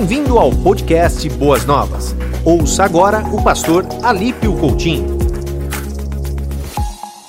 Bem-vindo ao podcast Boas Novas. Ouça agora o pastor Alípio Coutinho.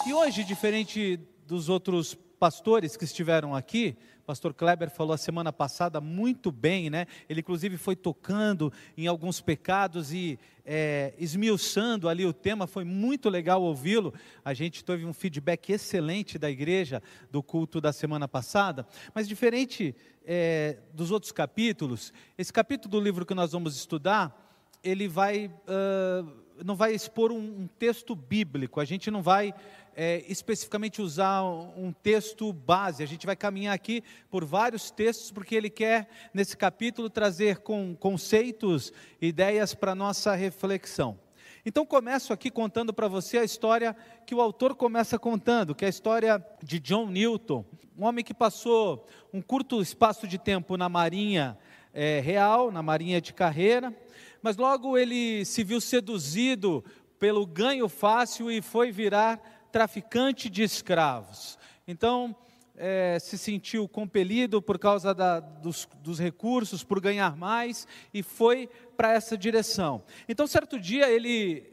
E hoje, diferente dos outros pastores que estiveram aqui, pastor Kleber falou a semana passada muito bem, né? Ele inclusive foi tocando em alguns pecados e é, esmiuçando ali o tema, foi muito legal ouvi-lo. A gente teve um feedback excelente da igreja do culto da semana passada, mas diferente é, dos outros capítulos, esse capítulo do livro que nós vamos estudar, ele vai, uh, não vai expor um, um texto bíblico, a gente não vai é, especificamente usar um texto base. A gente vai caminhar aqui por vários textos, porque ele quer, nesse capítulo, trazer com conceitos, ideias para nossa reflexão. Então, começo aqui contando para você a história que o autor começa contando, que é a história de John Newton, um homem que passou um curto espaço de tempo na Marinha é, Real, na Marinha de Carreira, mas logo ele se viu seduzido pelo ganho fácil e foi virar traficante de escravos. Então, é, se sentiu compelido por causa da, dos, dos, recursos, por ganhar mais, e foi para essa direção. Então, certo dia, ele,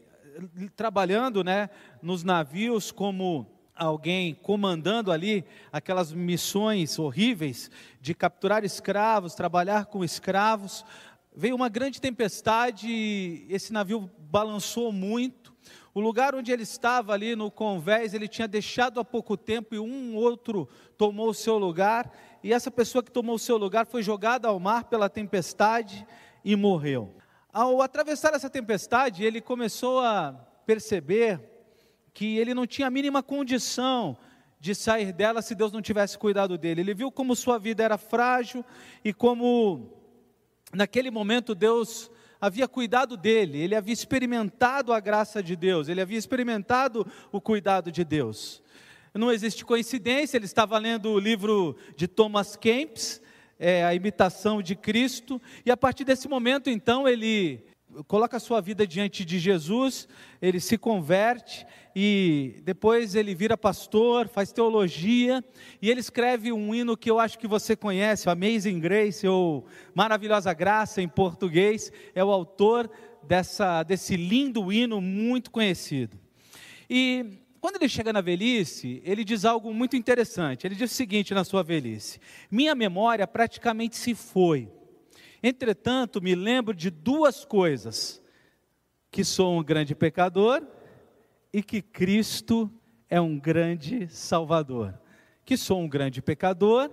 trabalhando né, nos navios como alguém comandando ali aquelas missões horríveis de capturar escravos, trabalhar com escravos, veio uma grande tempestade, esse navio balançou muito, o lugar onde ele estava ali no convés, ele tinha deixado há pouco tempo e um outro tomou o seu lugar, e essa pessoa que tomou o seu lugar foi jogada ao mar pela tempestade e morreu. Ao atravessar essa tempestade, ele começou a perceber que ele não tinha a mínima condição de sair dela se Deus não tivesse cuidado dele. Ele viu como sua vida era frágil e como naquele momento Deus havia cuidado dele, ele havia experimentado a graça de Deus, ele havia experimentado o cuidado de Deus. Não existe coincidência, ele estava lendo o livro de Thomas Kempis, é, A Imitação de Cristo, e a partir desse momento, então, ele coloca a sua vida diante de Jesus, ele se converte e depois ele vira pastor, faz teologia e ele escreve um hino que eu acho que você conhece, Amazing Grace ou Maravilhosa Graça em português, é o autor dessa, desse lindo hino muito conhecido. E quando ele chega na velhice, ele diz algo muito interessante. Ele diz o seguinte na sua velhice: Minha memória praticamente se foi Entretanto, me lembro de duas coisas: que sou um grande pecador e que Cristo é um grande Salvador. Que sou um grande pecador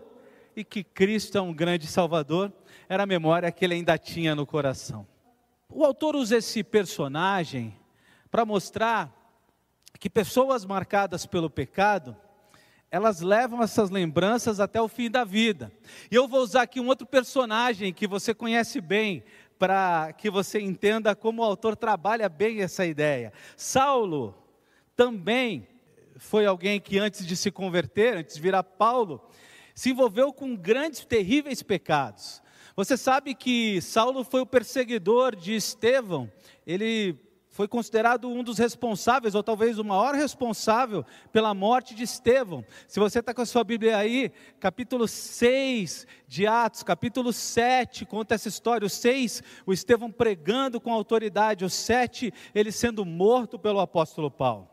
e que Cristo é um grande Salvador, era a memória que ele ainda tinha no coração. O autor usa esse personagem para mostrar que pessoas marcadas pelo pecado elas levam essas lembranças até o fim da vida. E eu vou usar aqui um outro personagem que você conhece bem, para que você entenda como o autor trabalha bem essa ideia. Saulo também foi alguém que antes de se converter, antes de virar Paulo, se envolveu com grandes, terríveis pecados. Você sabe que Saulo foi o perseguidor de Estevão, ele foi considerado um dos responsáveis, ou talvez o maior responsável, pela morte de Estevão. Se você está com a sua Bíblia aí, capítulo 6 de Atos, capítulo 7, conta essa história. O 6, o Estevão pregando com autoridade. O 7, ele sendo morto pelo apóstolo Paulo.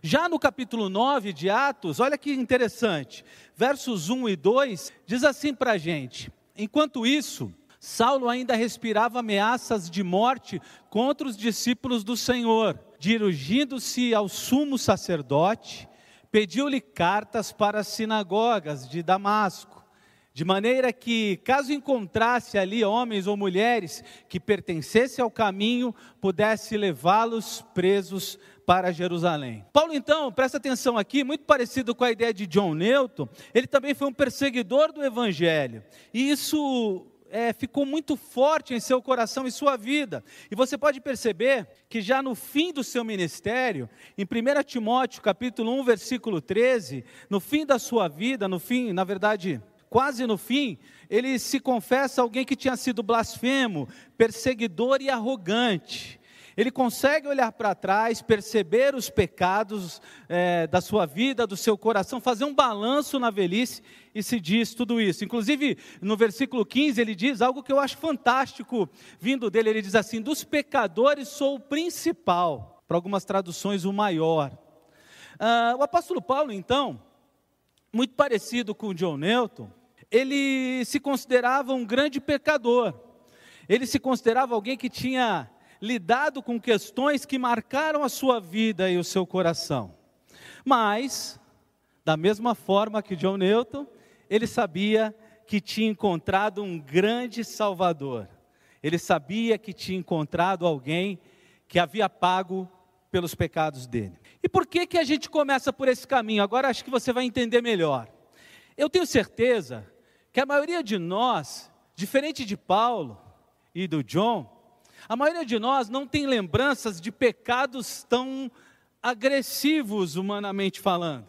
Já no capítulo 9 de Atos, olha que interessante, versos 1 e 2, diz assim para a gente: enquanto isso Saulo ainda respirava ameaças de morte contra os discípulos do Senhor. Dirigindo-se ao sumo sacerdote, pediu-lhe cartas para as sinagogas de Damasco, de maneira que, caso encontrasse ali homens ou mulheres que pertencessem ao caminho, pudesse levá-los presos para Jerusalém. Paulo, então, presta atenção aqui, muito parecido com a ideia de John Newton, ele também foi um perseguidor do evangelho. E isso é, ficou muito forte em seu coração e sua vida. E você pode perceber que já no fim do seu ministério, em 1 Timóteo capítulo 1, versículo 13, no fim da sua vida, no fim, na verdade, quase no fim, ele se confessa alguém que tinha sido blasfemo, perseguidor e arrogante. Ele consegue olhar para trás, perceber os pecados é, da sua vida, do seu coração, fazer um balanço na velhice e se diz tudo isso. Inclusive, no versículo 15, ele diz algo que eu acho fantástico vindo dele. Ele diz assim: Dos pecadores sou o principal. Para algumas traduções, o maior. Ah, o apóstolo Paulo, então, muito parecido com John Newton, ele se considerava um grande pecador. Ele se considerava alguém que tinha lidado com questões que marcaram a sua vida e o seu coração. Mas, da mesma forma que John Newton, ele sabia que tinha encontrado um grande Salvador. Ele sabia que tinha encontrado alguém que havia pago pelos pecados dele. E por que que a gente começa por esse caminho? Agora acho que você vai entender melhor. Eu tenho certeza que a maioria de nós, diferente de Paulo e do John, a maioria de nós não tem lembranças de pecados tão agressivos, humanamente falando,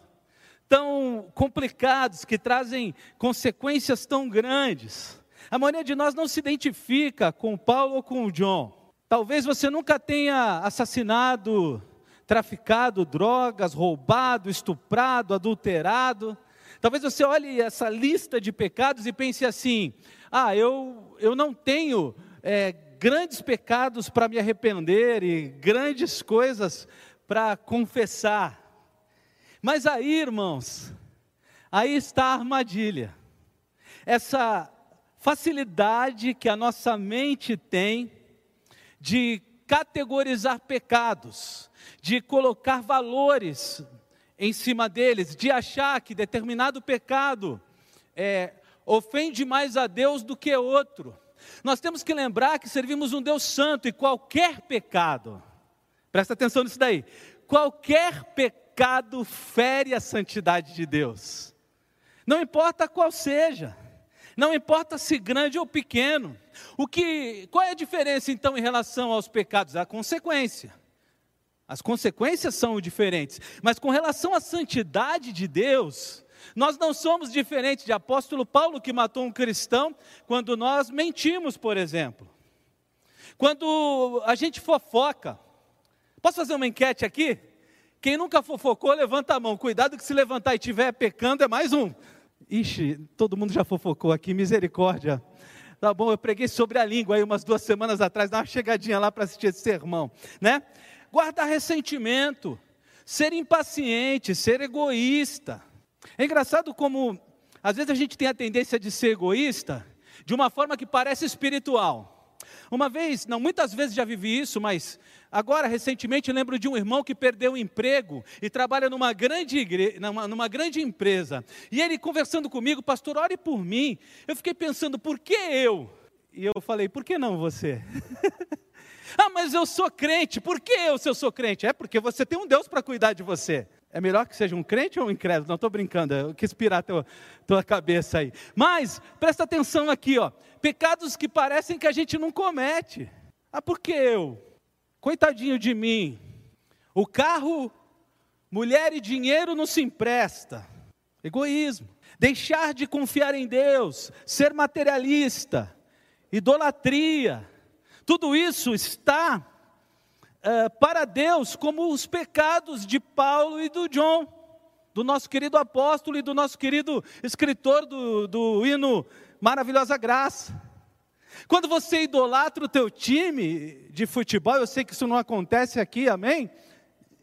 tão complicados, que trazem consequências tão grandes. A maioria de nós não se identifica com Paulo ou com John. Talvez você nunca tenha assassinado, traficado drogas, roubado, estuprado, adulterado. Talvez você olhe essa lista de pecados e pense assim: ah, eu, eu não tenho é, grandes pecados para me arrepender e grandes coisas para confessar. Mas aí, irmãos, aí está a armadilha. Essa facilidade que a nossa mente tem de categorizar pecados, de colocar valores em cima deles, de achar que determinado pecado é, ofende mais a Deus do que outro. Nós temos que lembrar que servimos um Deus santo e qualquer pecado, presta atenção nisso daí, qualquer pecado fere a santidade de Deus, não importa qual seja, não importa se grande ou pequeno. O que, qual é a diferença então em relação aos pecados? A consequência. As consequências são diferentes, mas com relação à santidade de Deus, nós não somos diferentes de apóstolo Paulo que matou um cristão quando nós mentimos, por exemplo. Quando a gente fofoca. Posso fazer uma enquete aqui? Quem nunca fofocou, levanta a mão. Cuidado que se levantar e estiver pecando é mais um. Ixi, todo mundo já fofocou aqui, misericórdia. Tá bom, eu preguei sobre a língua aí umas duas semanas atrás, dá uma chegadinha lá para assistir esse sermão, né? Guardar ressentimento, ser impaciente, ser egoísta. É engraçado como, às vezes, a gente tem a tendência de ser egoísta de uma forma que parece espiritual. Uma vez, não, muitas vezes já vivi isso, mas agora, recentemente, lembro de um irmão que perdeu o emprego e trabalha numa grande, numa, numa grande empresa. E ele conversando comigo, pastor, ore por mim. Eu fiquei pensando, por que eu? E eu falei, por que não você? ah, mas eu sou crente, por que eu se eu sou crente? É porque você tem um Deus para cuidar de você. É melhor que seja um crente ou um incrédulo? Não estou brincando, eu quis pirar tua, tua cabeça aí. Mas, presta atenção aqui, ó. Pecados que parecem que a gente não comete. Ah, por que eu? Coitadinho de mim. O carro, mulher e dinheiro não se empresta. Egoísmo. Deixar de confiar em Deus, ser materialista, idolatria. Tudo isso está uh, para Deus como os pecados de Paulo e do John, do nosso querido apóstolo e do nosso querido escritor do, do hino Maravilhosa Graça. Quando você idolatra o teu time de futebol, eu sei que isso não acontece aqui, amém?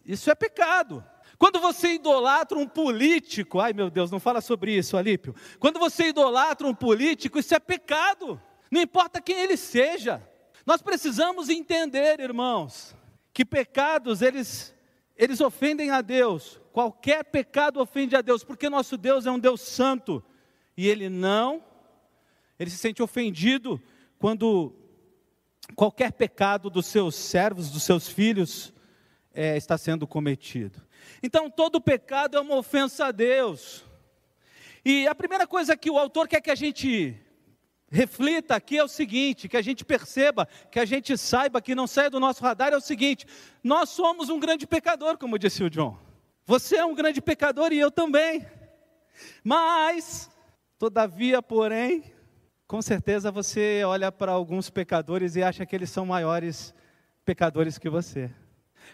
Isso é pecado. Quando você idolatra um político, ai meu Deus, não fala sobre isso, Alípio. Quando você idolatra um político, isso é pecado. Não importa quem ele seja. Nós precisamos entender, irmãos, que pecados eles eles ofendem a Deus. Qualquer pecado ofende a Deus, porque nosso Deus é um Deus santo e ele não ele se sente ofendido quando qualquer pecado dos seus servos, dos seus filhos, é, está sendo cometido. Então, todo pecado é uma ofensa a Deus. E a primeira coisa que o autor quer que a gente reflita aqui é o seguinte: que a gente perceba, que a gente saiba, que não saia do nosso radar é o seguinte: nós somos um grande pecador, como disse o John. Você é um grande pecador e eu também. Mas, todavia, porém, com certeza você olha para alguns pecadores e acha que eles são maiores pecadores que você.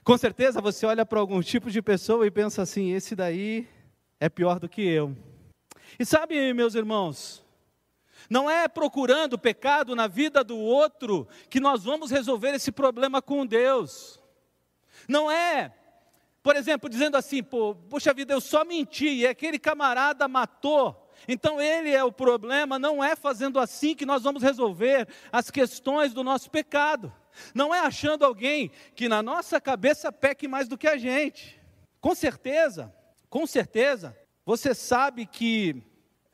Com certeza você olha para algum tipo de pessoa e pensa assim: esse daí é pior do que eu. E sabe, meus irmãos, não é procurando pecado na vida do outro que nós vamos resolver esse problema com Deus. Não é, por exemplo, dizendo assim, pô, poxa vida, eu só menti e aquele camarada matou. Então ele é o problema, não é fazendo assim que nós vamos resolver as questões do nosso pecado. Não é achando alguém que na nossa cabeça peque mais do que a gente. Com certeza, com certeza, você sabe que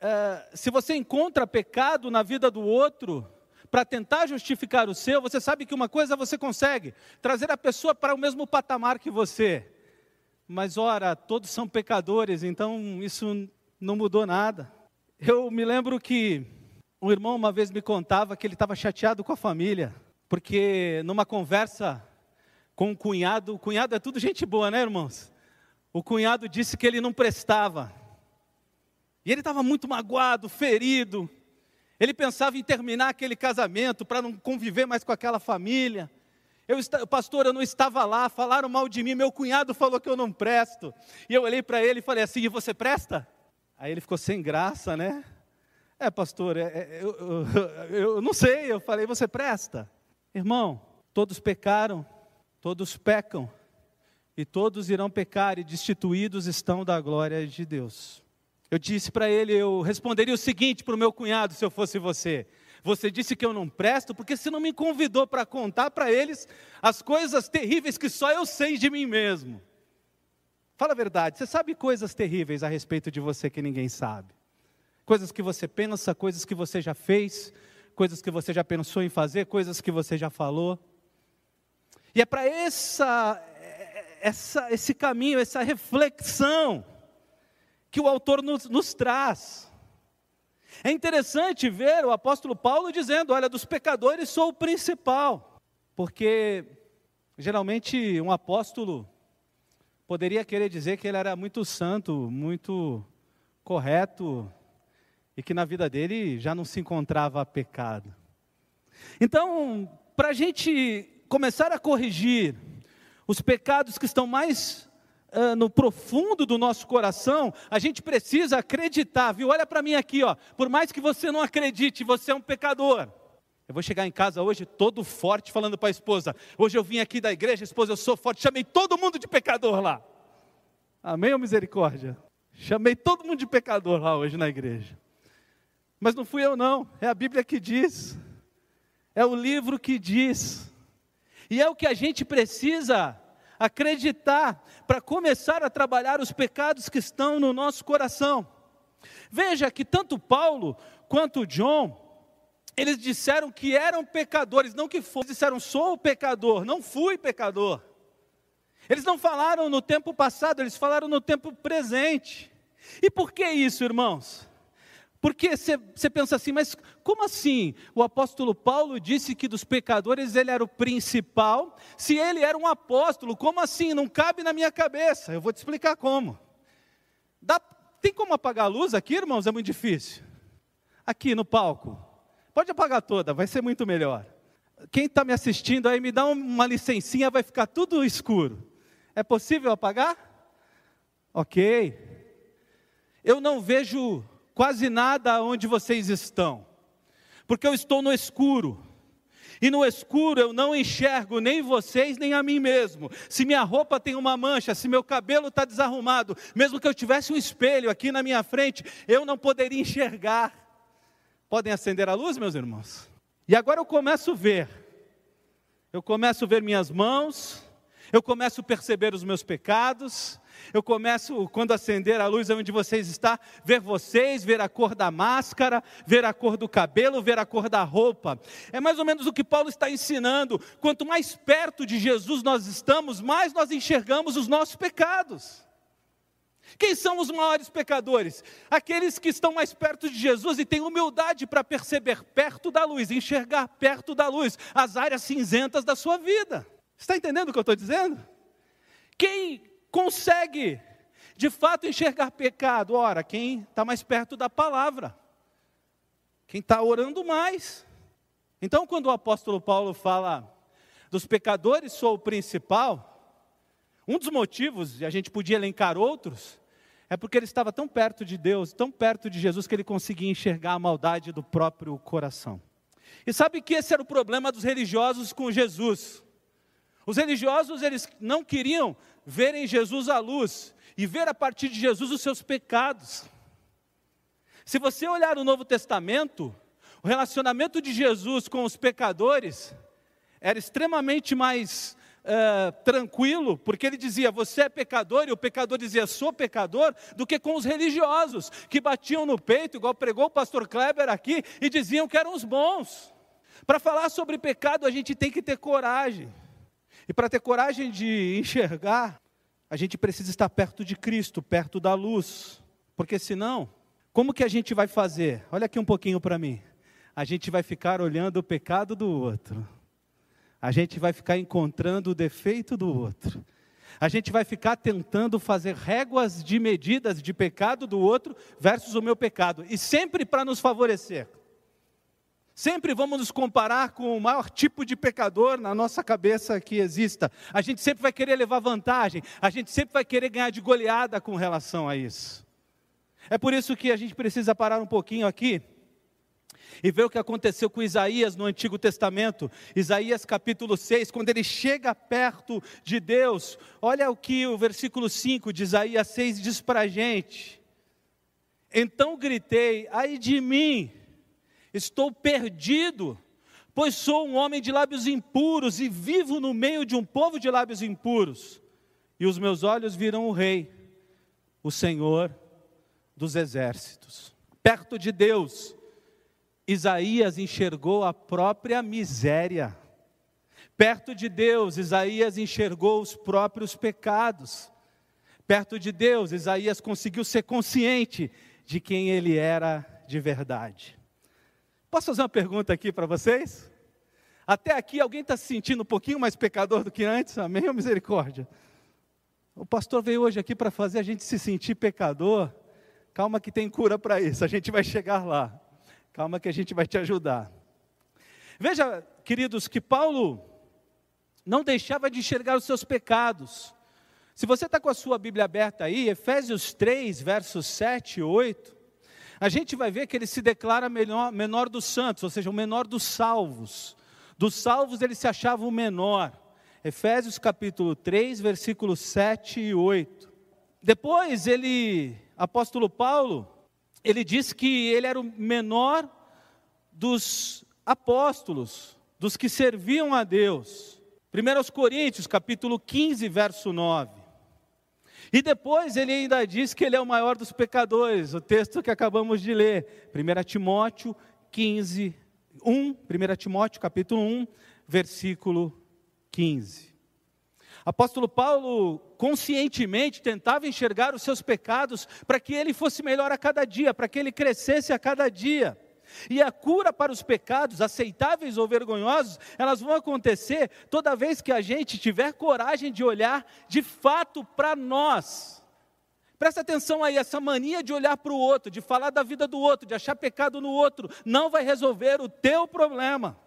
é, se você encontra pecado na vida do outro, para tentar justificar o seu, você sabe que uma coisa você consegue: trazer a pessoa para o mesmo patamar que você. Mas, ora, todos são pecadores, então isso não mudou nada. Eu me lembro que um irmão uma vez me contava que ele estava chateado com a família, porque numa conversa com o cunhado, o cunhado é tudo gente boa, né, irmãos? O cunhado disse que ele não prestava. E ele estava muito magoado, ferido. Ele pensava em terminar aquele casamento para não conviver mais com aquela família. Eu, pastor, eu não estava lá, falaram mal de mim, meu cunhado falou que eu não presto. E eu olhei para ele e falei assim: e você presta? Aí ele ficou sem graça, né? É, pastor, é, é, eu, eu, eu não sei. Eu falei: você presta? Irmão, todos pecaram, todos pecam, e todos irão pecar, e destituídos estão da glória de Deus. Eu disse para ele, eu responderia o seguinte para o meu cunhado, se eu fosse você. Você disse que eu não presto, porque você não me convidou para contar para eles as coisas terríveis que só eu sei de mim mesmo. Fala a verdade, você sabe coisas terríveis a respeito de você que ninguém sabe. Coisas que você pensa, coisas que você já fez, coisas que você já pensou em fazer, coisas que você já falou. E é para essa, essa, esse caminho, essa reflexão, que o autor nos, nos traz. É interessante ver o apóstolo Paulo dizendo: Olha, dos pecadores sou o principal, porque geralmente um apóstolo poderia querer dizer que ele era muito santo, muito correto, e que na vida dele já não se encontrava pecado. Então, para a gente começar a corrigir os pecados que estão mais no profundo do nosso coração, a gente precisa acreditar, viu? Olha para mim aqui, ó. Por mais que você não acredite, você é um pecador. Eu vou chegar em casa hoje todo forte, falando para a esposa: Hoje eu vim aqui da igreja, esposa, eu sou forte. Chamei todo mundo de pecador lá. Amém ou misericórdia? Chamei todo mundo de pecador lá hoje na igreja. Mas não fui eu, não. É a Bíblia que diz. É o livro que diz. E é o que a gente precisa acreditar, para começar a trabalhar os pecados que estão no nosso coração. Veja que tanto Paulo quanto John, eles disseram que eram pecadores, não que fossem, disseram sou pecador, não fui pecador. Eles não falaram no tempo passado, eles falaram no tempo presente. E por que isso, irmãos? Porque você pensa assim, mas como assim? O apóstolo Paulo disse que dos pecadores ele era o principal. Se ele era um apóstolo, como assim? Não cabe na minha cabeça. Eu vou te explicar como. Dá, tem como apagar a luz aqui, irmãos? É muito difícil. Aqui no palco. Pode apagar toda, vai ser muito melhor. Quem está me assistindo aí, me dá uma licencinha, vai ficar tudo escuro. É possível apagar? Ok. Eu não vejo quase nada onde vocês estão, porque eu estou no escuro. E no escuro eu não enxergo nem vocês, nem a mim mesmo. Se minha roupa tem uma mancha, se meu cabelo está desarrumado, mesmo que eu tivesse um espelho aqui na minha frente, eu não poderia enxergar. Podem acender a luz, meus irmãos? E agora eu começo a ver. Eu começo a ver minhas mãos, eu começo a perceber os meus pecados, eu começo, quando acender a luz onde vocês estão, ver vocês, ver a cor da máscara, ver a cor do cabelo, ver a cor da roupa. É mais ou menos o que Paulo está ensinando. Quanto mais perto de Jesus nós estamos, mais nós enxergamos os nossos pecados. Quem são os maiores pecadores? Aqueles que estão mais perto de Jesus e têm humildade para perceber perto da luz, enxergar perto da luz as áreas cinzentas da sua vida. Está entendendo o que eu estou dizendo? Quem consegue de fato enxergar pecado? Ora, quem está mais perto da palavra, quem está orando mais. Então, quando o apóstolo Paulo fala dos pecadores sou o principal, um dos motivos, e a gente podia elencar outros, é porque ele estava tão perto de Deus, tão perto de Jesus, que ele conseguia enxergar a maldade do próprio coração. E sabe que esse era o problema dos religiosos com Jesus. Os religiosos, eles não queriam ver em Jesus a luz e ver a partir de Jesus os seus pecados. Se você olhar o Novo Testamento, o relacionamento de Jesus com os pecadores era extremamente mais uh, tranquilo, porque ele dizia, você é pecador, e o pecador dizia, sou pecador, do que com os religiosos, que batiam no peito, igual pregou o pastor Kleber aqui, e diziam que eram os bons. Para falar sobre pecado, a gente tem que ter coragem. E para ter coragem de enxergar, a gente precisa estar perto de Cristo, perto da luz. Porque senão, como que a gente vai fazer? Olha aqui um pouquinho para mim. A gente vai ficar olhando o pecado do outro. A gente vai ficar encontrando o defeito do outro. A gente vai ficar tentando fazer réguas de medidas de pecado do outro versus o meu pecado. E sempre para nos favorecer. Sempre vamos nos comparar com o maior tipo de pecador na nossa cabeça que exista. A gente sempre vai querer levar vantagem, a gente sempre vai querer ganhar de goleada com relação a isso. É por isso que a gente precisa parar um pouquinho aqui e ver o que aconteceu com Isaías no Antigo Testamento. Isaías capítulo 6, quando ele chega perto de Deus, olha o que o versículo 5 de Isaías 6 diz para a gente. Então gritei, ai de mim Estou perdido, pois sou um homem de lábios impuros e vivo no meio de um povo de lábios impuros. E os meus olhos viram o Rei, o Senhor dos exércitos. Perto de Deus, Isaías enxergou a própria miséria. Perto de Deus, Isaías enxergou os próprios pecados. Perto de Deus, Isaías conseguiu ser consciente de quem ele era de verdade. Posso fazer uma pergunta aqui para vocês? Até aqui alguém está se sentindo um pouquinho mais pecador do que antes? Amém ou misericórdia? O pastor veio hoje aqui para fazer a gente se sentir pecador. Calma que tem cura para isso, a gente vai chegar lá. Calma que a gente vai te ajudar. Veja, queridos, que Paulo não deixava de enxergar os seus pecados. Se você está com a sua Bíblia aberta aí, Efésios 3, versos 7 e 8, a gente vai ver que ele se declara menor, menor dos santos, ou seja, o menor dos salvos. Dos salvos ele se achava o menor. Efésios capítulo 3, versículos 7 e 8. Depois ele, apóstolo Paulo, ele diz que ele era o menor dos apóstolos, dos que serviam a Deus. 1 Coríntios, capítulo 15, verso 9. E depois ele ainda diz que ele é o maior dos pecadores, o texto que acabamos de ler, 1 Timóteo 15, 1, 1 Timóteo capítulo 1, versículo 15. Apóstolo Paulo conscientemente tentava enxergar os seus pecados para que ele fosse melhor a cada dia, para que ele crescesse a cada dia. E a cura para os pecados, aceitáveis ou vergonhosos, elas vão acontecer toda vez que a gente tiver coragem de olhar de fato para nós. Presta atenção aí, essa mania de olhar para o outro, de falar da vida do outro, de achar pecado no outro, não vai resolver o teu problema.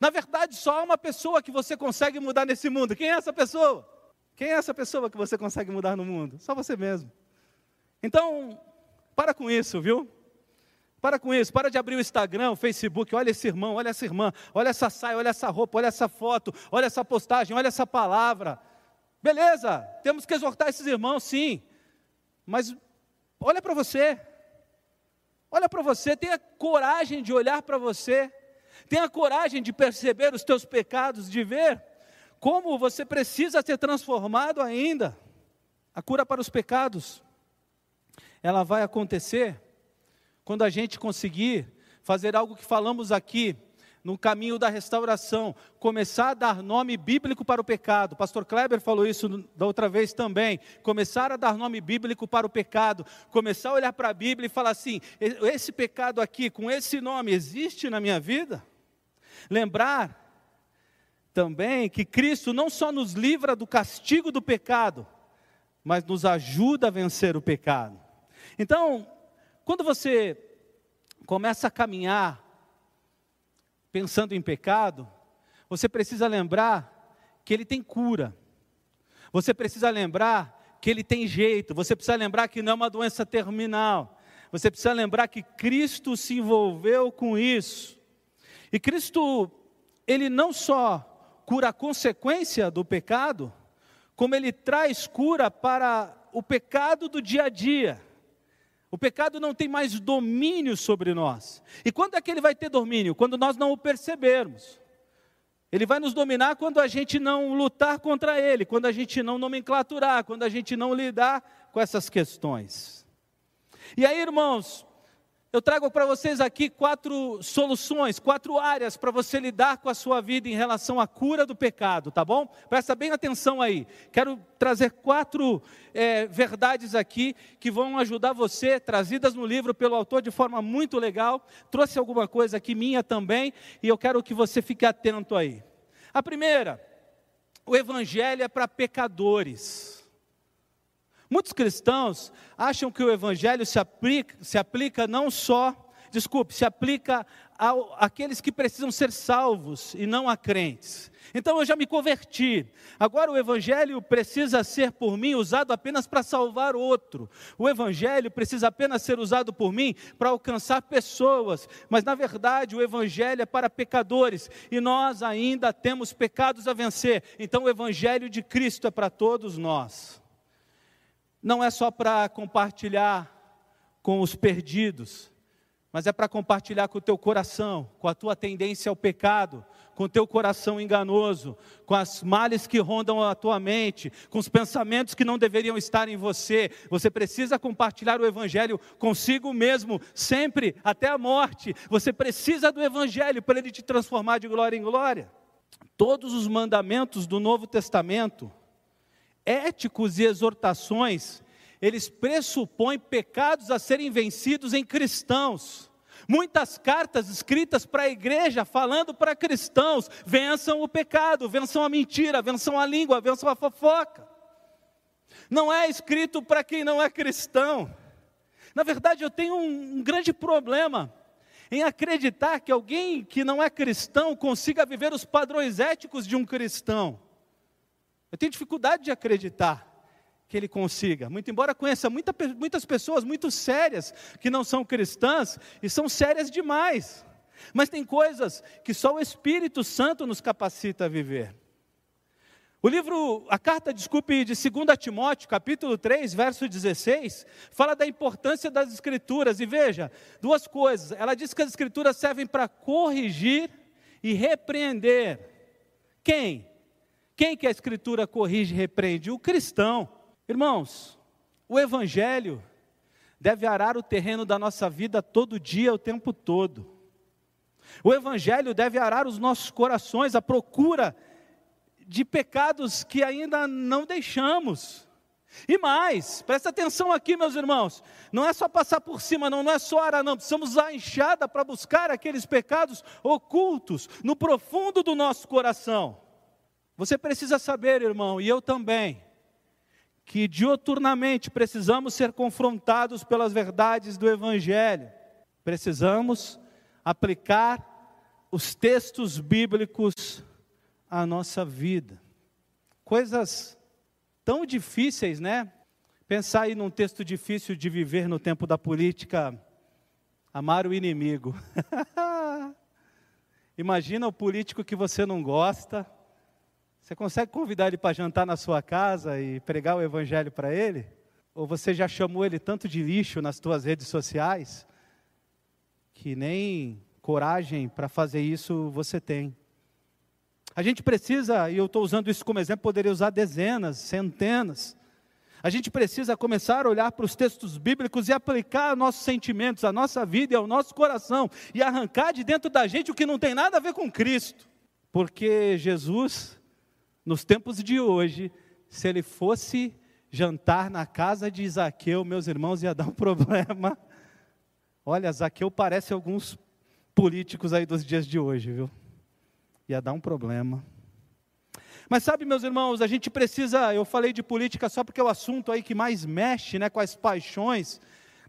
Na verdade, só há uma pessoa que você consegue mudar nesse mundo. Quem é essa pessoa? Quem é essa pessoa que você consegue mudar no mundo? Só você mesmo. Então, para com isso, viu? Para com isso, para de abrir o Instagram, o Facebook, olha esse irmão, olha essa irmã, olha essa saia, olha essa roupa, olha essa foto, olha essa postagem, olha essa palavra. Beleza, temos que exortar esses irmãos, sim, mas olha para você, olha para você, tenha coragem de olhar para você, tenha coragem de perceber os teus pecados, de ver como você precisa ser transformado ainda. A cura para os pecados, ela vai acontecer quando a gente conseguir fazer algo que falamos aqui, no caminho da restauração, começar a dar nome bíblico para o pecado. Pastor Kleber falou isso da outra vez também. Começar a dar nome bíblico para o pecado, começar a olhar para a Bíblia e falar assim: esse pecado aqui, com esse nome, existe na minha vida? Lembrar também que Cristo não só nos livra do castigo do pecado, mas nos ajuda a vencer o pecado. Então, quando você começa a caminhar pensando em pecado, Você precisa lembrar que ele tem cura. Você precisa lembrar que ele tem jeito. Você precisa lembrar que não é uma doença terminal. Você precisa lembrar que Cristo se envolveu com isso. E Cristo, ele não só cura a consequência do pecado, como ele traz cura para o pecado do dia a dia. O pecado não tem mais domínio sobre nós. E quando é que ele vai ter domínio? Quando nós não o percebermos. Ele vai nos dominar quando a gente não lutar contra ele, quando a gente não nomenclaturar, quando a gente não lidar com essas questões. E aí, irmãos, eu trago para vocês aqui quatro soluções, quatro áreas para você lidar com a sua vida em relação à cura do pecado, tá bom? Presta bem atenção aí. Quero trazer quatro é, verdades aqui que vão ajudar você, trazidas no livro pelo autor de forma muito legal. Trouxe alguma coisa aqui minha também e eu quero que você fique atento aí. A primeira, o evangelho é para pecadores. Muitos cristãos acham que o evangelho se aplica, se aplica não só, desculpe, se aplica àqueles que precisam ser salvos e não a crentes. Então eu já me converti. Agora o evangelho precisa ser por mim usado apenas para salvar outro. O evangelho precisa apenas ser usado por mim para alcançar pessoas, mas na verdade o evangelho é para pecadores e nós ainda temos pecados a vencer. Então o evangelho de Cristo é para todos nós não é só para compartilhar com os perdidos, mas é para compartilhar com o teu coração, com a tua tendência ao pecado, com o teu coração enganoso, com as males que rondam a tua mente, com os pensamentos que não deveriam estar em você. Você precisa compartilhar o Evangelho consigo mesmo, sempre, até a morte. Você precisa do Evangelho para ele te transformar de glória em glória. Todos os mandamentos do Novo Testamento éticos e exortações, eles pressupõem pecados a serem vencidos em cristãos. Muitas cartas escritas para a igreja falando para cristãos: vençam o pecado, vençam a mentira, vençam a língua, vençam a fofoca. Não é escrito para quem não é cristão. Na verdade, eu tenho um, um grande problema em acreditar que alguém que não é cristão consiga viver os padrões éticos de um cristão. Eu tenho dificuldade de acreditar que ele consiga, muito embora conheça muita, muitas pessoas muito sérias que não são cristãs e são sérias demais. Mas tem coisas que só o Espírito Santo nos capacita a viver. O livro, a carta, desculpe, de 2 Timóteo, capítulo 3, verso 16, fala da importância das escrituras. E veja, duas coisas. Ela diz que as escrituras servem para corrigir e repreender. Quem? Quem que a Escritura corrige e repreende? O cristão. Irmãos, o Evangelho deve arar o terreno da nossa vida todo dia, o tempo todo. O Evangelho deve arar os nossos corações à procura de pecados que ainda não deixamos. E mais, presta atenção aqui, meus irmãos, não é só passar por cima, não, não é só arar, não, precisamos usar a enxada para buscar aqueles pecados ocultos no profundo do nosso coração. Você precisa saber, irmão, e eu também, que dioturnamente precisamos ser confrontados pelas verdades do Evangelho. Precisamos aplicar os textos bíblicos à nossa vida. Coisas tão difíceis, né? Pensar aí num texto difícil de viver no tempo da política, amar o inimigo. Imagina o político que você não gosta, você consegue convidar ele para jantar na sua casa e pregar o evangelho para ele? Ou você já chamou ele tanto de lixo nas suas redes sociais que nem coragem para fazer isso você tem? A gente precisa, e eu estou usando isso como exemplo, poderia usar dezenas, centenas. A gente precisa começar a olhar para os textos bíblicos e aplicar nossos sentimentos, a nossa vida e ao nosso coração, e arrancar de dentro da gente o que não tem nada a ver com Cristo. Porque Jesus nos tempos de hoje, se ele fosse jantar na casa de Zaqueu, meus irmãos, ia dar um problema. Olha, Zaqueu parece alguns políticos aí dos dias de hoje, viu? Ia dar um problema. Mas sabe, meus irmãos, a gente precisa, eu falei de política só porque é o assunto aí que mais mexe, né, com as paixões,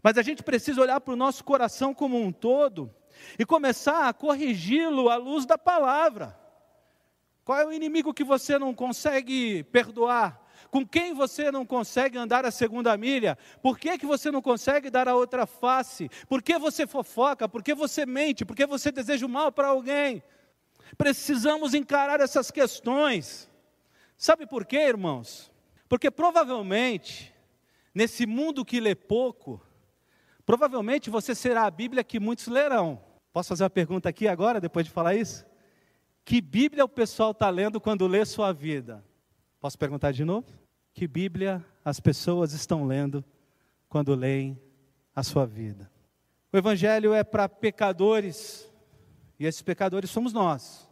mas a gente precisa olhar para o nosso coração como um todo e começar a corrigi-lo à luz da palavra. Qual é o inimigo que você não consegue perdoar? Com quem você não consegue andar a segunda milha? Por que, que você não consegue dar a outra face? Por que você fofoca? Por que você mente? Por que você deseja o mal para alguém? Precisamos encarar essas questões. Sabe por quê, irmãos? Porque provavelmente, nesse mundo que lê pouco, provavelmente você será a Bíblia que muitos lerão. Posso fazer uma pergunta aqui agora, depois de falar isso? Que Bíblia o pessoal está lendo quando lê sua vida? Posso perguntar de novo? Que Bíblia as pessoas estão lendo quando leem a sua vida? O Evangelho é para pecadores, e esses pecadores somos nós.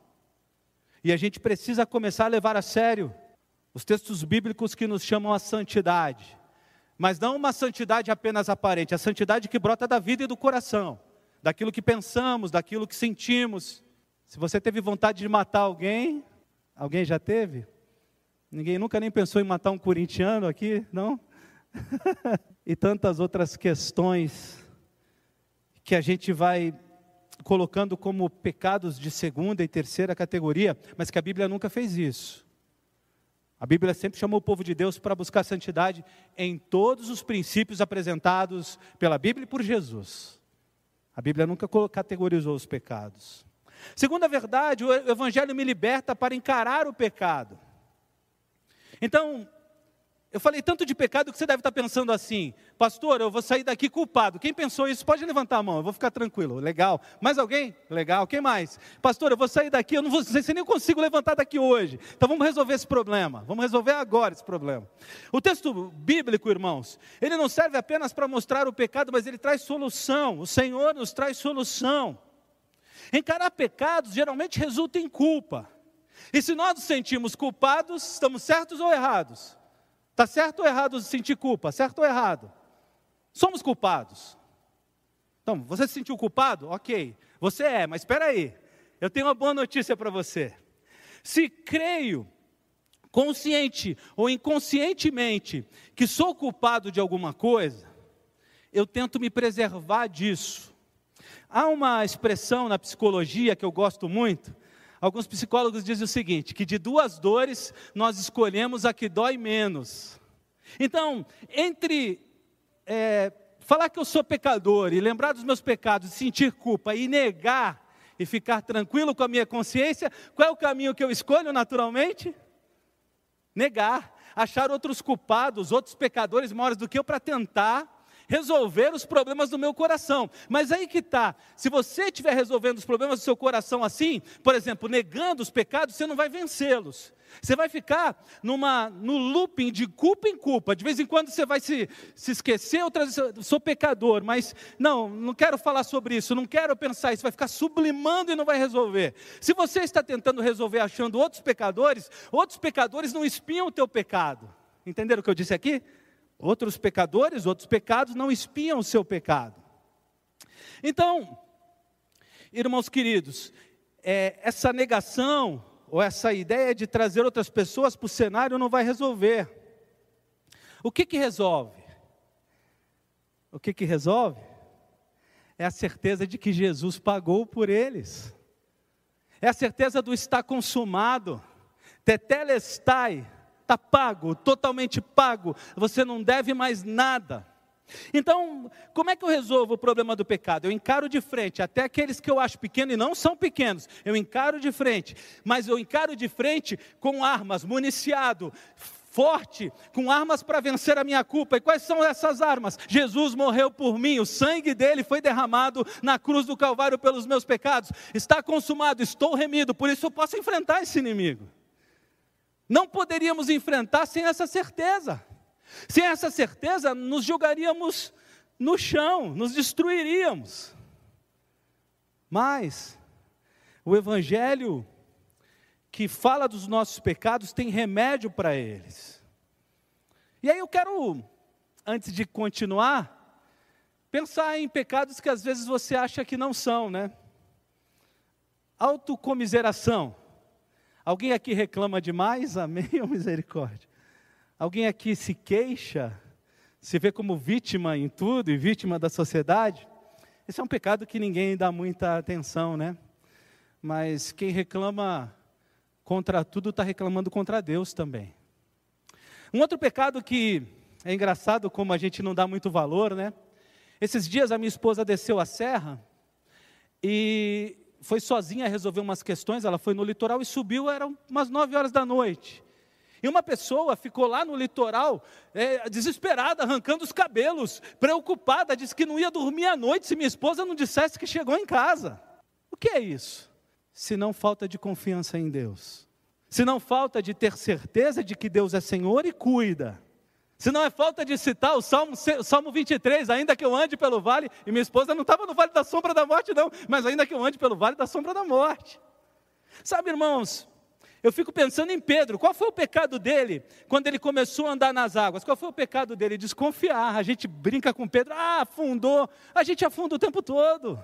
E a gente precisa começar a levar a sério os textos bíblicos que nos chamam a santidade. Mas não uma santidade apenas aparente, a santidade que brota da vida e do coração, daquilo que pensamos, daquilo que sentimos. Se você teve vontade de matar alguém, alguém já teve? Ninguém nunca nem pensou em matar um corintiano aqui, não? e tantas outras questões que a gente vai colocando como pecados de segunda e terceira categoria, mas que a Bíblia nunca fez isso. A Bíblia sempre chamou o povo de Deus para buscar santidade em todos os princípios apresentados pela Bíblia e por Jesus. A Bíblia nunca categorizou os pecados. Segunda verdade, o Evangelho me liberta para encarar o pecado. Então, eu falei tanto de pecado que você deve estar pensando assim, pastor, eu vou sair daqui culpado. Quem pensou isso, pode levantar a mão, eu vou ficar tranquilo. Legal. Mais alguém? Legal. Quem mais? Pastor, eu vou sair daqui, eu não vou, sei se nem consigo levantar daqui hoje. Então vamos resolver esse problema. Vamos resolver agora esse problema. O texto bíblico, irmãos, ele não serve apenas para mostrar o pecado, mas ele traz solução. O Senhor nos traz solução. Encarar pecados geralmente resulta em culpa. E se nós nos sentimos culpados, estamos certos ou errados? Está certo ou errado sentir culpa? Certo ou errado? Somos culpados. Então, você se sentiu culpado? Ok. Você é, mas espera aí. Eu tenho uma boa notícia para você. Se creio, consciente ou inconscientemente, que sou culpado de alguma coisa, eu tento me preservar disso. Há uma expressão na psicologia que eu gosto muito, Alguns psicólogos dizem o seguinte: que de duas dores nós escolhemos a que dói menos. Então, entre é, falar que eu sou pecador e lembrar dos meus pecados, sentir culpa e negar e ficar tranquilo com a minha consciência, qual é o caminho que eu escolho naturalmente? Negar, achar outros culpados, outros pecadores maiores do que eu para tentar resolver os problemas do meu coração. Mas aí que está: se você estiver resolvendo os problemas do seu coração assim, por exemplo, negando os pecados, você não vai vencê-los. Você vai ficar numa, no looping de culpa em culpa. De vez em quando você vai se, se esquecer, outras sou pecador, mas não, não quero falar sobre isso, não quero pensar isso, vai ficar sublimando e não vai resolver. Se você está tentando resolver achando outros pecadores, outros pecadores não espiam o teu pecado. Entenderam o que eu disse aqui? Outros pecadores, outros pecados não espiam o seu pecado. Então, irmãos queridos, é, essa negação ou essa ideia de trazer outras pessoas para o cenário não vai resolver. O que que resolve? O que que resolve? É a certeza de que Jesus pagou por eles. É a certeza do está consumado. Tetelestai, está pago, totalmente pago, você não deve mais nada. Então, como é que eu resolvo o problema do pecado? Eu encaro de frente, até aqueles que eu acho pequenos e não são pequenos, eu encaro de frente, mas eu encaro de frente com armas, municiado, forte, com armas para vencer a minha culpa. E quais são essas armas? Jesus morreu por mim, o sangue dele foi derramado na cruz do Calvário pelos meus pecados. Está consumado, estou remido, por isso eu posso enfrentar esse inimigo não poderíamos enfrentar sem essa certeza. Sem essa certeza, nos jogaríamos no chão, nos destruiríamos. Mas o Evangelho que fala dos nossos pecados tem remédio para eles. E aí eu quero, antes de continuar, pensar em pecados que às vezes você acha que não são, né? Autocomiseração. Alguém aqui reclama demais? Amém ou misericórdia? Alguém aqui se queixa? Se vê como vítima em tudo e vítima da sociedade? Esse é um pecado que ninguém dá muita atenção, né? Mas quem reclama contra tudo está reclamando contra Deus também. Um outro pecado que é engraçado como a gente não dá muito valor, né? Esses dias a minha esposa desceu a serra e foi sozinha resolver umas questões. Ela foi no litoral e subiu, eram umas nove horas da noite. E uma pessoa ficou lá no litoral, é, desesperada, arrancando os cabelos, preocupada, disse que não ia dormir à noite se minha esposa não dissesse que chegou em casa. O que é isso? Se não falta de confiança em Deus, se não falta de ter certeza de que Deus é Senhor e cuida, se não é falta de citar o Salmo, o Salmo 23, ainda que eu ande pelo vale, e minha esposa não estava no vale da sombra da morte, não, mas ainda que eu ande pelo vale da sombra da morte. Sabe, irmãos, eu fico pensando em Pedro, qual foi o pecado dele quando ele começou a andar nas águas? Qual foi o pecado dele? Desconfiar. A gente brinca com Pedro, ah, afundou. A gente afunda o tempo todo.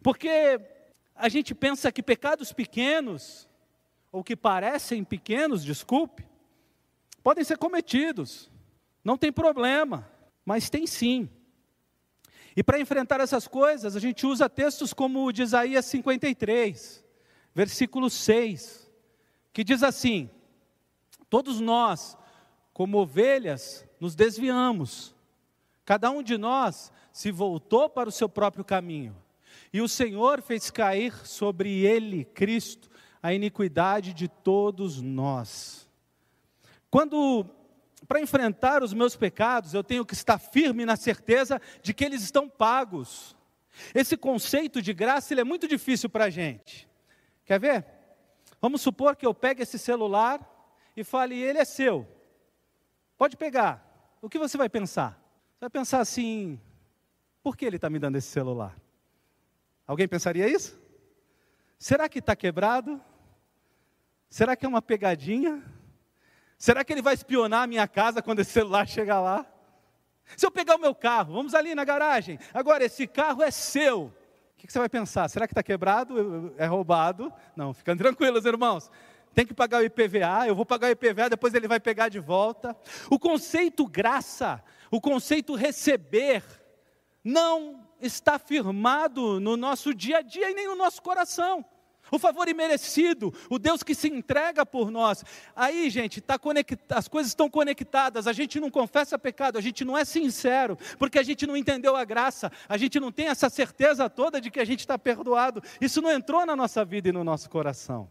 Porque a gente pensa que pecados pequenos, ou que parecem pequenos, desculpe, podem ser cometidos. Não tem problema, mas tem sim. E para enfrentar essas coisas, a gente usa textos como o de Isaías 53, versículo 6 que diz assim: Todos nós, como ovelhas, nos desviamos, cada um de nós se voltou para o seu próprio caminho, e o Senhor fez cair sobre ele, Cristo, a iniquidade de todos nós. Quando, para enfrentar os meus pecados, eu tenho que estar firme na certeza de que eles estão pagos. Esse conceito de graça ele é muito difícil para a gente. Quer ver? Vamos supor que eu pegue esse celular e fale, ele é seu. Pode pegar. O que você vai pensar? Você vai pensar assim: por que ele está me dando esse celular? Alguém pensaria isso? Será que está quebrado? Será que é uma pegadinha? Será que ele vai espionar a minha casa quando esse celular chegar lá? Se eu pegar o meu carro, vamos ali na garagem, agora esse carro é seu que, que você vai pensar? Será que está quebrado? É roubado? Não, ficando tranquilos, irmãos. Tem que pagar o IPVA, eu vou pagar o IPVA, depois ele vai pegar de volta. O conceito graça, o conceito receber, não está firmado no nosso dia a dia e nem no nosso coração o favor imerecido, o Deus que se entrega por nós. Aí, gente, tá as coisas estão conectadas, a gente não confessa pecado, a gente não é sincero, porque a gente não entendeu a graça, a gente não tem essa certeza toda de que a gente está perdoado. Isso não entrou na nossa vida e no nosso coração.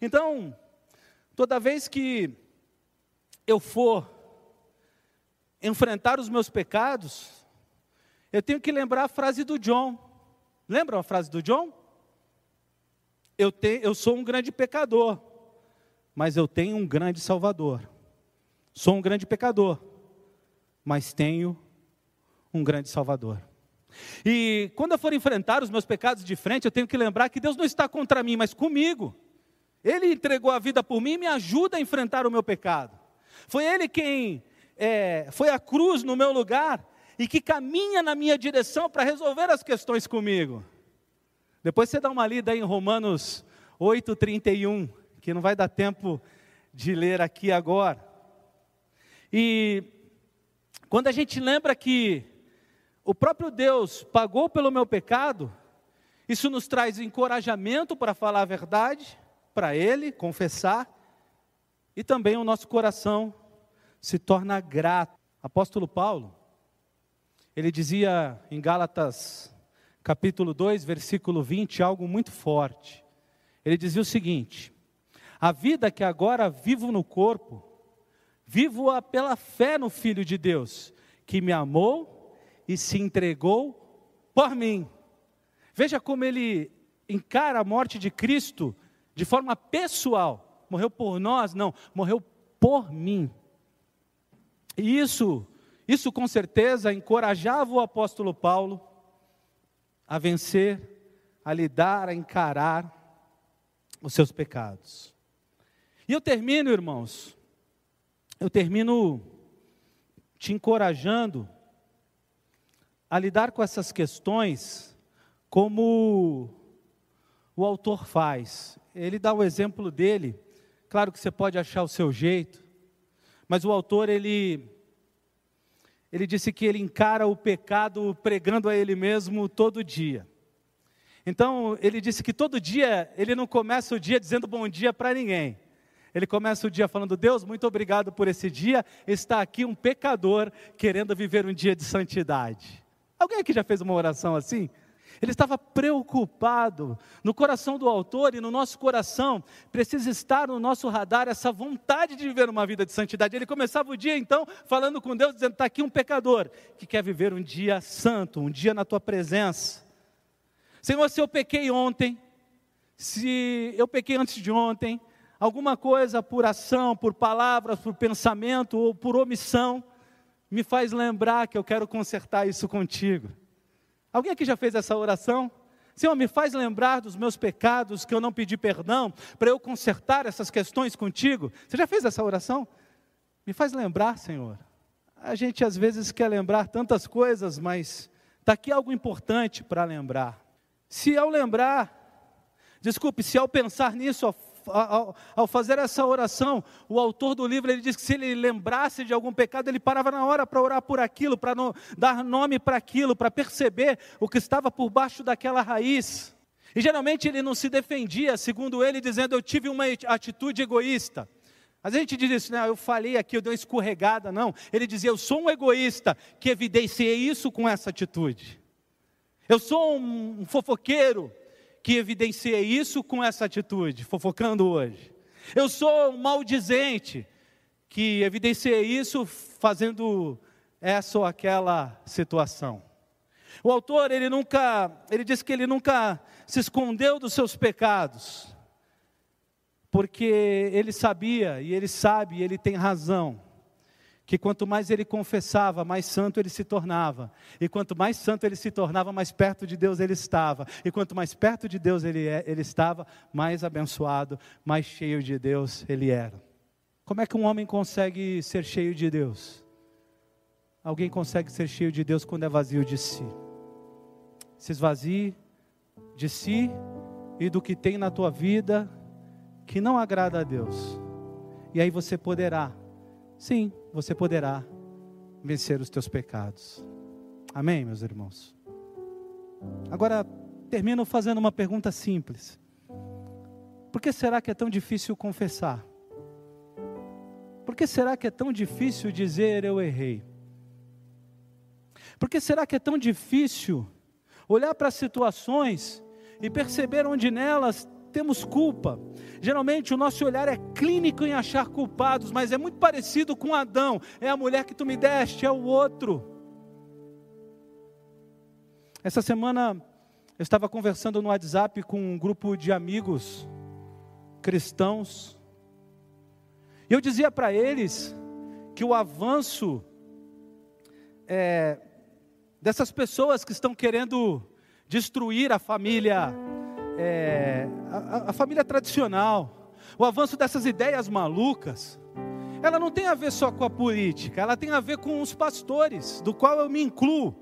Então, toda vez que eu for enfrentar os meus pecados, eu tenho que lembrar a frase do John. Lembram a frase do John? Eu, eu sou um grande pecador, mas eu tenho um grande Salvador. Sou um grande pecador, mas tenho um grande Salvador. E quando eu for enfrentar os meus pecados de frente, eu tenho que lembrar que Deus não está contra mim, mas comigo. Ele entregou a vida por mim e me ajuda a enfrentar o meu pecado. Foi Ele quem é, foi a cruz no meu lugar e que caminha na minha direção para resolver as questões comigo. Depois você dá uma lida em Romanos 8:31, que não vai dar tempo de ler aqui agora. E quando a gente lembra que o próprio Deus pagou pelo meu pecado, isso nos traz encorajamento para falar a verdade para Ele, confessar, e também o nosso coração se torna grato. Apóstolo Paulo, ele dizia em Gálatas capítulo 2, versículo 20, algo muito forte. Ele dizia o seguinte: A vida que agora vivo no corpo, vivo-a pela fé no Filho de Deus, que me amou e se entregou por mim. Veja como ele encara a morte de Cristo de forma pessoal. Morreu por nós? Não, morreu por mim. E isso, isso com certeza encorajava o apóstolo Paulo a vencer, a lidar, a encarar os seus pecados. E eu termino, irmãos, eu termino te encorajando a lidar com essas questões como o autor faz. Ele dá o exemplo dele, claro que você pode achar o seu jeito, mas o autor ele ele disse que ele encara o pecado pregando a ele mesmo todo dia. Então, ele disse que todo dia ele não começa o dia dizendo bom dia para ninguém. Ele começa o dia falando: Deus, muito obrigado por esse dia. Está aqui um pecador querendo viver um dia de santidade. Alguém aqui já fez uma oração assim? Ele estava preocupado. No coração do autor e no nosso coração precisa estar no nosso radar essa vontade de viver uma vida de santidade. Ele começava o dia então falando com Deus, dizendo: está aqui um pecador que quer viver um dia santo, um dia na tua presença. Senhor, se eu pequei ontem, se eu pequei antes de ontem, alguma coisa por ação, por palavras, por pensamento ou por omissão, me faz lembrar que eu quero consertar isso contigo. Alguém aqui já fez essa oração? Senhor, me faz lembrar dos meus pecados que eu não pedi perdão, para eu consertar essas questões contigo. Você já fez essa oração? Me faz lembrar, Senhor. A gente às vezes quer lembrar tantas coisas, mas está aqui algo importante para lembrar. Se ao lembrar, desculpe, se ao pensar nisso, ao, ao, fazer essa oração, o autor do livro ele diz que se ele lembrasse de algum pecado, ele parava na hora para orar por aquilo, para dar nome para aquilo, para perceber o que estava por baixo daquela raiz. E geralmente ele não se defendia, segundo ele, dizendo: Eu tive uma atitude egoísta. Mas a gente diz isso, né? Eu falei aqui, eu dei uma escorregada. Não. Ele dizia: Eu sou um egoísta que evidenciei isso com essa atitude. Eu sou um fofoqueiro que evidenciei isso com essa atitude, fofocando hoje. Eu sou um maldizente que evidenciei isso fazendo essa ou aquela situação. O autor, ele nunca, ele diz que ele nunca se escondeu dos seus pecados, porque ele sabia, e ele sabe, e ele tem razão, que quanto mais ele confessava, mais santo ele se tornava. E quanto mais santo ele se tornava, mais perto de Deus ele estava. E quanto mais perto de Deus ele, é, ele estava, mais abençoado, mais cheio de Deus ele era. Como é que um homem consegue ser cheio de Deus? Alguém consegue ser cheio de Deus quando é vazio de si. Se esvazie de si e do que tem na tua vida que não agrada a Deus. E aí você poderá sim, você poderá vencer os teus pecados. Amém, meus irmãos? Agora, termino fazendo uma pergunta simples: Por que será que é tão difícil confessar? Por que será que é tão difícil dizer eu errei? Por que será que é tão difícil olhar para as situações e perceber onde nelas temos culpa. Geralmente o nosso olhar é clínico em achar culpados, mas é muito parecido com Adão. É a mulher que tu me deste, é o outro. Essa semana eu estava conversando no WhatsApp com um grupo de amigos cristãos. E eu dizia para eles que o avanço é, dessas pessoas que estão querendo destruir a família é, a, a família tradicional, o avanço dessas ideias malucas, ela não tem a ver só com a política, ela tem a ver com os pastores, do qual eu me incluo,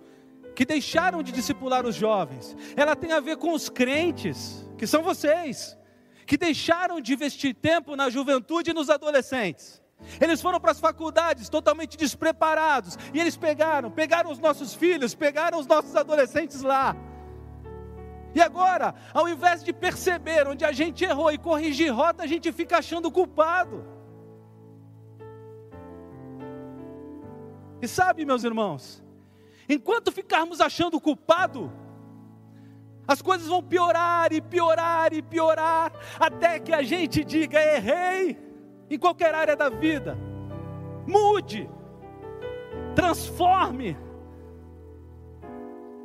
que deixaram de discipular os jovens. Ela tem a ver com os crentes, que são vocês, que deixaram de investir tempo na juventude e nos adolescentes. Eles foram para as faculdades totalmente despreparados, e eles pegaram, pegaram os nossos filhos, pegaram os nossos adolescentes lá, e agora, ao invés de perceber onde a gente errou e corrigir rota, a gente fica achando culpado. E sabe, meus irmãos, enquanto ficarmos achando culpado, as coisas vão piorar e piorar e piorar, até que a gente diga: errei, em qualquer área da vida. Mude, transforme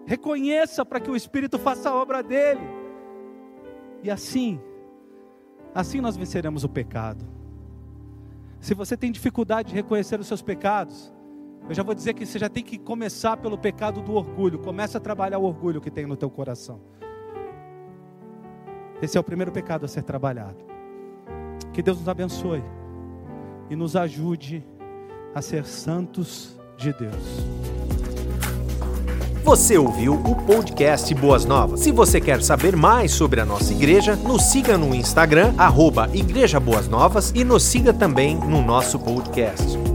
Reconheça para que o Espírito faça a obra dele. E assim, assim nós venceremos o pecado. Se você tem dificuldade de reconhecer os seus pecados, eu já vou dizer que você já tem que começar pelo pecado do orgulho. Começa a trabalhar o orgulho que tem no teu coração. Esse é o primeiro pecado a ser trabalhado. Que Deus nos abençoe e nos ajude a ser santos de Deus. Você ouviu o podcast Boas Novas. Se você quer saber mais sobre a nossa igreja, nos siga no Instagram, arroba Igreja Boas Novas e nos siga também no nosso podcast.